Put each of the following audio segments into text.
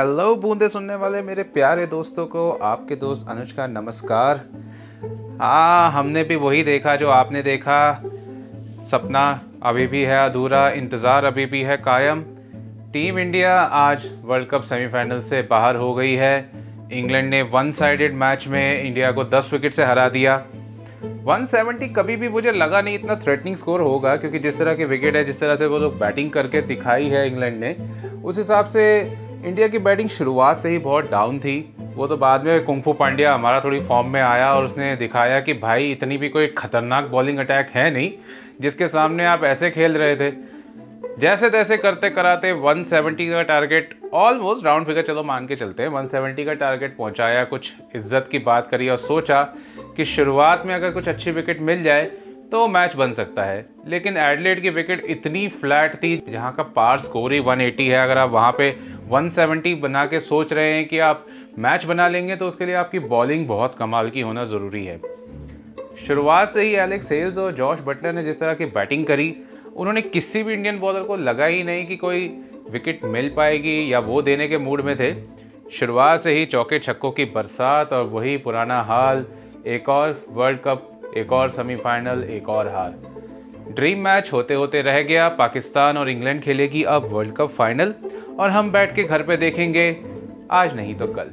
Hello बूंदे सुनने वाले मेरे प्यारे दोस्तों को, आपके दोस्त अनुज का नमस्कार। हाँ हमने भी वही देखा जो आपने देखा। सपना अभी भी है, अधूरा, इंतज़ार अभी भी है, कायम। टीम इंडिया आज वर्ल्ड कप सेमीफाइनल से बाहर हो गई है। इंग्लैंड ने वन साइडेड मैच में इंडिया को 10 विकेट से हरा दिया। 170 कभी भी मुझे लगा नहीं इतना थ्रेटनिंग स्कोर होगा, क्योंकि जिस तरह के विकेट है, जिस तरह से वो लोग बैटिंग करके दिखाई है इंग्लैंड ने, उस हिसाब से इंडिया की बैटिंग शुरुआत से ही बहुत डाउन थी। वो तो बाद में कुंफू पांड्या हमारा थोड़ी फॉर्म में आया और उसने दिखाया कि भाई, इतनी भी कोई खतरनाक बॉलिंग अटैक है नहीं, जिसके सामने आप ऐसे खेल रहे थे। जैसे तैसे करते कराते 170 का टारगेट ऑलमोस्ट राउंड फिगर चलो मान के चलते हैं। 170 का टारगेट पहुँचाया, कुछ इज़्ज़त की बात करी और सोचा कि शुरुआत में अगर कुछ अच्छी विकेट मिल जाए तो मैच बन सकता है। लेकिन एडलेट की विकेट इतनी फ्लैट थी, जहाँ का पार स्कोर ही 180 है। अगर आप वहाँ पे 170 बना के सोच रहे हैं कि आप मैच बना लेंगे तो उसके लिए आपकी बॉलिंग बहुत कमाल की होना ज़रूरी है। शुरुआत से ही एलेक्स सेल्स और जॉश बटलर ने जिस तरह की बैटिंग करी, उन्होंने किसी भी इंडियन बॉलर को लगा ही नहीं कि कोई विकेट मिल पाएगी या वो देने के मूड में थे। शुरुआत से ही चौके छक्कों की बरसात और वही पुराना हाल, एक और वर्ल्ड कप एक और सेमीफाइनल एक और हार। ड्रीम मैच होते होते रह गया, पाकिस्तान और इंग्लैंड खेलेगी अब वर्ल्ड कप फाइनल और हम बैठ के घर पे देखेंगे। आज नहीं तो कल।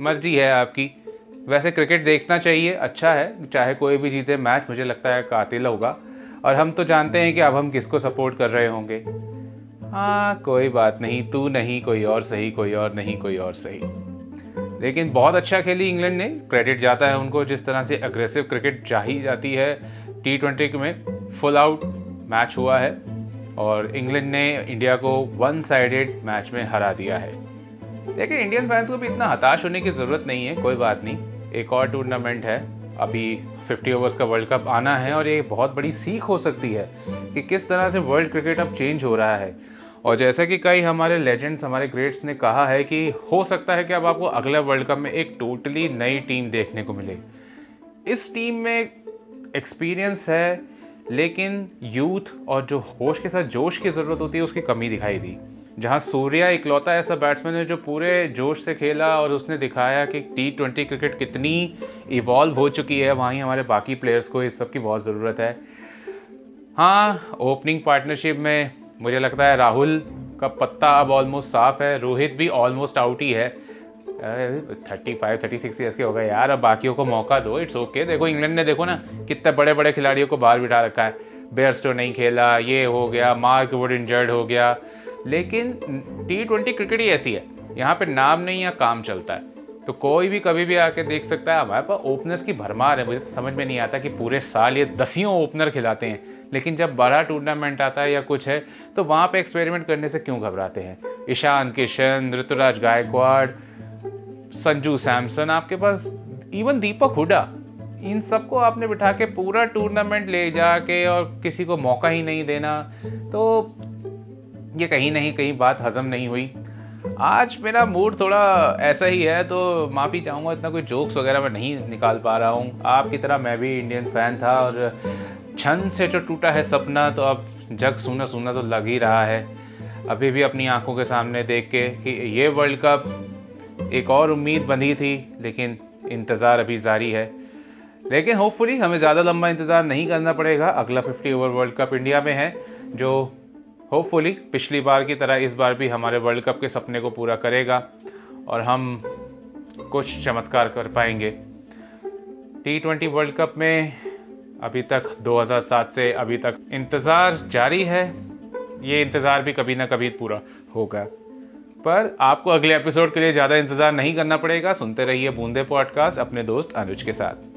मर्ज़ी है आपकी। वैसे क्रिकेट देखना चाहिए अच्छा है। चाहे कोई भी जीते, मैच मुझे लगता है कातिल होगा। और हम तो जानते हैं कि अब हम किसको सपोर्ट कर रहे होंगे। हाँ कोई बात नहीं। तू नहीं, कोई और सही, कोई और नहीं, कोई और सही। लेकिन बहुत अच्छा खेली इंग्लैंड ने। क्रेडिट जाता है उनको। जिस तरह से अग्रेसिव क्रिकेट चाही जाती है टी ट्वेंटी में फुल आउट मैच हुआ है। और इंग्लैंड ने इंडिया को वन साइडेड मैच में हरा दिया है। लेकिन इंडियन फैंस को भी इतना हताश होने की ज़रूरत नहीं है, कोई बात नहीं। एक और टूर्नामेंट है, अभी 50 ओवर्स का वर्ल्ड कप आना है और ये बहुत बड़ी सीख हो सकती है कि किस तरह से वर्ल्ड क्रिकेट अब चेंज हो रहा है। और जैसा कि कई हमारे लेजेंड्स हमारे ग्रेट्स ने कहा है कि हो सकता है कि अब आपको अगले वर्ल्ड कप में एक टोटली नई टीम देखने को मिले। इस टीम में एक्सपीरियंस है लेकिन यूथ और जो होश के साथ जोश की ज़रूरत होती है, उसकी कमी दिखाई दी। जहाँ सूर्या इकलौता ऐसा बैट्समैन है जो पूरे जोश से खेला और उसने दिखाया कि टी ट्वेंटी क्रिकेट कितनी इवॉल्व हो चुकी है, वहीं हमारे बाकी प्लेयर्स को इस सब की बहुत ज़रूरत है। हाँ ओपनिंग पार्टनरशिप में मुझे लगता है राहुल का पत्ता अब ऑलमोस्ट साफ़ है, रोहित भी ऑलमोस्ट आउट ही है। Thirty five thirty six years के हो गए यार, अब बाकियों को मौका दो इट्स ओके. देखो, इंग्लैंड ने देखो ना, कितने बड़े बड़े खिलाड़ियों को बाहर बिठा रखा है। बेयरस्टो नहीं खेला, ये हो गया मार्क वुड इंजर्ड हो गया। लेकिन टी ट्वेंटी क्रिकेट ही ऐसी है, यहाँ पे नाम नहीं या काम चलता है। तो कोई भी कभी भी आके देख सकता है, हमारे पास ओपनर्स की भरमार है। मुझे तो समझ में नहीं आता कि पूरे साल ये दसियों ओपनर खिलाते हैं। लेकिन जब बड़ा टूर्नामेंट आता है या कुछ है तो वहाँ पे एक्सपेरिमेंट करने से क्यों घबराते हैं? ईशान किशन, ऋतुराज गायकवाड़ संजू सैमसन आपके पास इवन दीपक हुडा इन सबको आपने बिठा के पूरा टूर्नामेंट ले जाके और किसी को मौका ही नहीं देना। तो ये कहीं नहीं कहीं बात हजम नहीं हुई। आज मेरा मूड थोड़ा ऐसा ही है तो माफ़ी चाहूँगा इतना कोई जोक्स वगैरह मैं नहीं निकाल पा रहा हूँ। आपकी तरह मैं भी इंडियन फ़ैन था और छन से जो टूटा है सपना तो अब जग सुना सुना तो लग ही रहा है। अभी भी अपनी आँखों के सामने देख के कि ये वर्ल्ड कप एक और उम्मीद बंधी थी, लेकिन इंतज़ार अभी जारी है। लेकिन होपफुली हमें ज़्यादा लंबा इंतज़ार नहीं करना पड़ेगा। अगला 50 ओवर वर्ल्ड कप इंडिया में है, जो होपफुली पिछली बार की तरह इस बार भी हमारे वर्ल्ड कप के सपने को पूरा करेगा और हम कुछ चमत्कार कर पाएँगे। टी ट्वेंटी वर्ल्ड कप में अभी तक 2007 से अभी तक इंतज़ार जारी है। ये इंतज़ार भी कभी ना कभी पूरा होगा। पर आपको अगले एपिसोड के लिए ज़्यादा इंतज़ार नहीं करना पड़ेगा। सुनते रहिए बूंदे पॉडकास्ट अपने दोस्त अनुज के साथ।